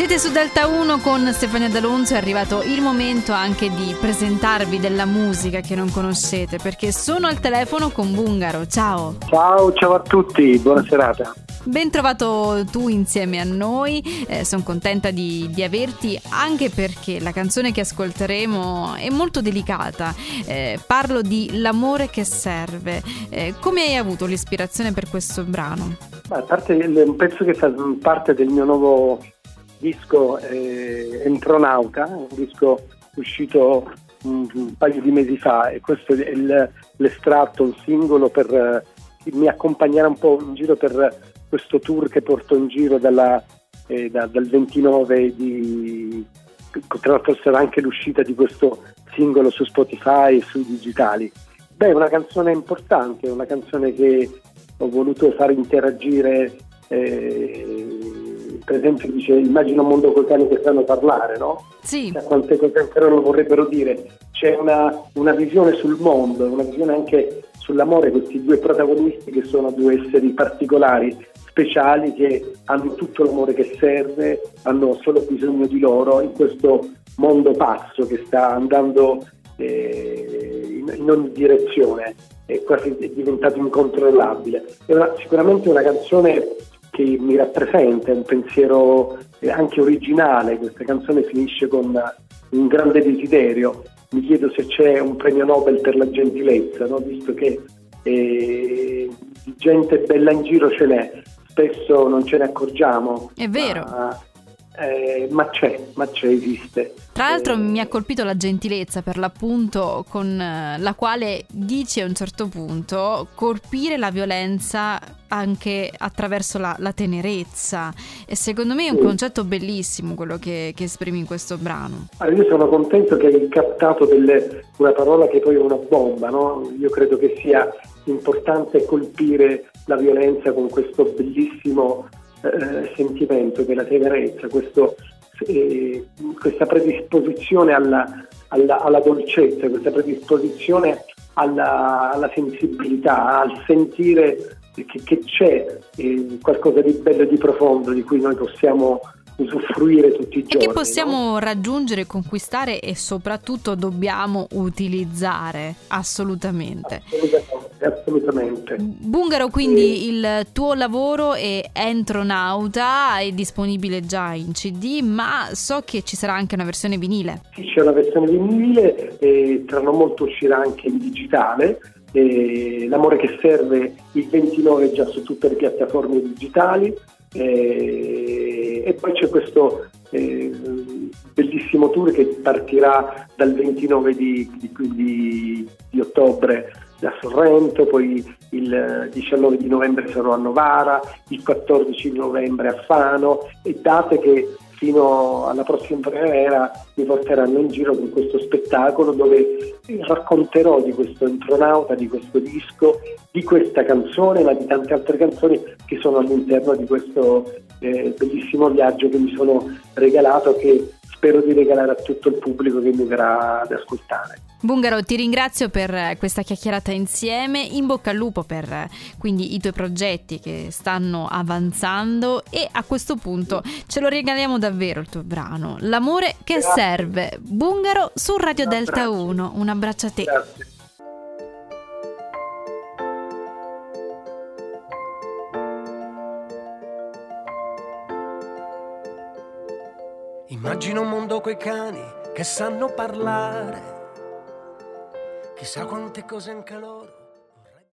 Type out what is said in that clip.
Siete su Delta 1 con Stefania D'Alonso, è arrivato il momento anche di presentarvi della musica che non conoscete perché sono al telefono con Bungaro. Ciao! Ciao, ciao a tutti, buona serata. Ben trovato tu insieme a noi, eh, sono contenta di, di, averti anche perché la canzone che ascolteremo è molto delicata, eh, parlo di L'amore che serve. Eh, come hai avuto l'ispirazione per questo brano? a parte un pezzo che fa parte del mio nuovo disco eh, Entronauta, un disco uscito un, un, paio di mesi fa e questo è il, l'estratto, un singolo per eh, mi accompagnare un po' in giro per questo tour che porto in giro dalla, eh, da, dal 29 di tra l'altro sarà anche l'uscita di questo singolo su Spotify e sui digitali. Beh, è una canzone importante, una canzone che ho voluto far interagire eh, per esempio dice immagina un mondo con cani che sanno parlare, no? Sì. Cioè, quante cose ancora non vorrebbero dire. C'è una, una visione sul mondo, una visione anche sull'amore, questi due protagonisti che sono due esseri particolari, speciali, che hanno tutto l'amore che serve, hanno solo bisogno di loro in questo mondo pazzo che sta andando eh, in, in ogni direzione, è quasi diventato incontrollabile. È una, sicuramente una canzone che mi rappresenta, è un pensiero anche originale, questa canzone finisce con un grande desiderio, mi chiedo se c'è un premio Nobel per la gentilezza, no? visto che eh, gente bella in giro ce n'è, spesso non ce ne accorgiamo. È vero. Ma, eh, ma c'è, ma c'è, esiste. Tra l'altro eh, mi ha colpito la gentilezza per l'appunto con eh, la quale dici a un certo punto colpire la violenza anche attraverso la, la tenerezza e secondo me è un sì. concetto bellissimo quello che, che, esprimi in questo brano. Allora, io sono contento che hai captato delle, una parola che poi è una bomba, no? io credo che sia importante colpire la violenza con questo bellissimo eh, sentimento della tenerezza, questo, eh, questa predisposizione alla, alla, alla, dolcezza, questa predisposizione alla, alla sensibilità, al sentire che, che c'è eh, qualcosa di bello e di profondo di cui noi possiamo usufruire tutti i giorni. E che possiamo no? raggiungere, conquistare e soprattutto dobbiamo utilizzare assolutamente. Assolutamente. Assolutamente. Bungaro, quindi e... il tuo lavoro è Entronauta, è disponibile già in CD, ma so che ci sarà anche una versione vinile. Sì, c'è una versione vinile e tra non molto uscirà anche in digitale. L'amore che serve il 29 già su tutte le piattaforme digitali e, e poi c'è questo eh, bellissimo tour che partirà dal 29 di, di, di, di, ottobre da Sorrento, poi il 19 di novembre sarò a Novara, il 14 di novembre a Fano e date che fino alla prossima primavera mi porteranno in giro con questo spettacolo dove racconterò di questo intronauta, di questo disco, di questa canzone, ma di tante altre canzoni che sono all'interno di questo eh, bellissimo viaggio che mi sono regalato che spero di regalare a tutto il pubblico che mi verrà ad ascoltare. Bungaro, ti ringrazio per questa chiacchierata insieme, in bocca al lupo per quindi i tuoi progetti che stanno avanzando e a questo punto ce lo regaliamo davvero il tuo brano, L'amore che Grazie. serve, Bungaro su Radio Delta 1, un abbraccio a te. Grazie. Immagino un mondo coi cani che sanno parlare Chissà quante cose anche loro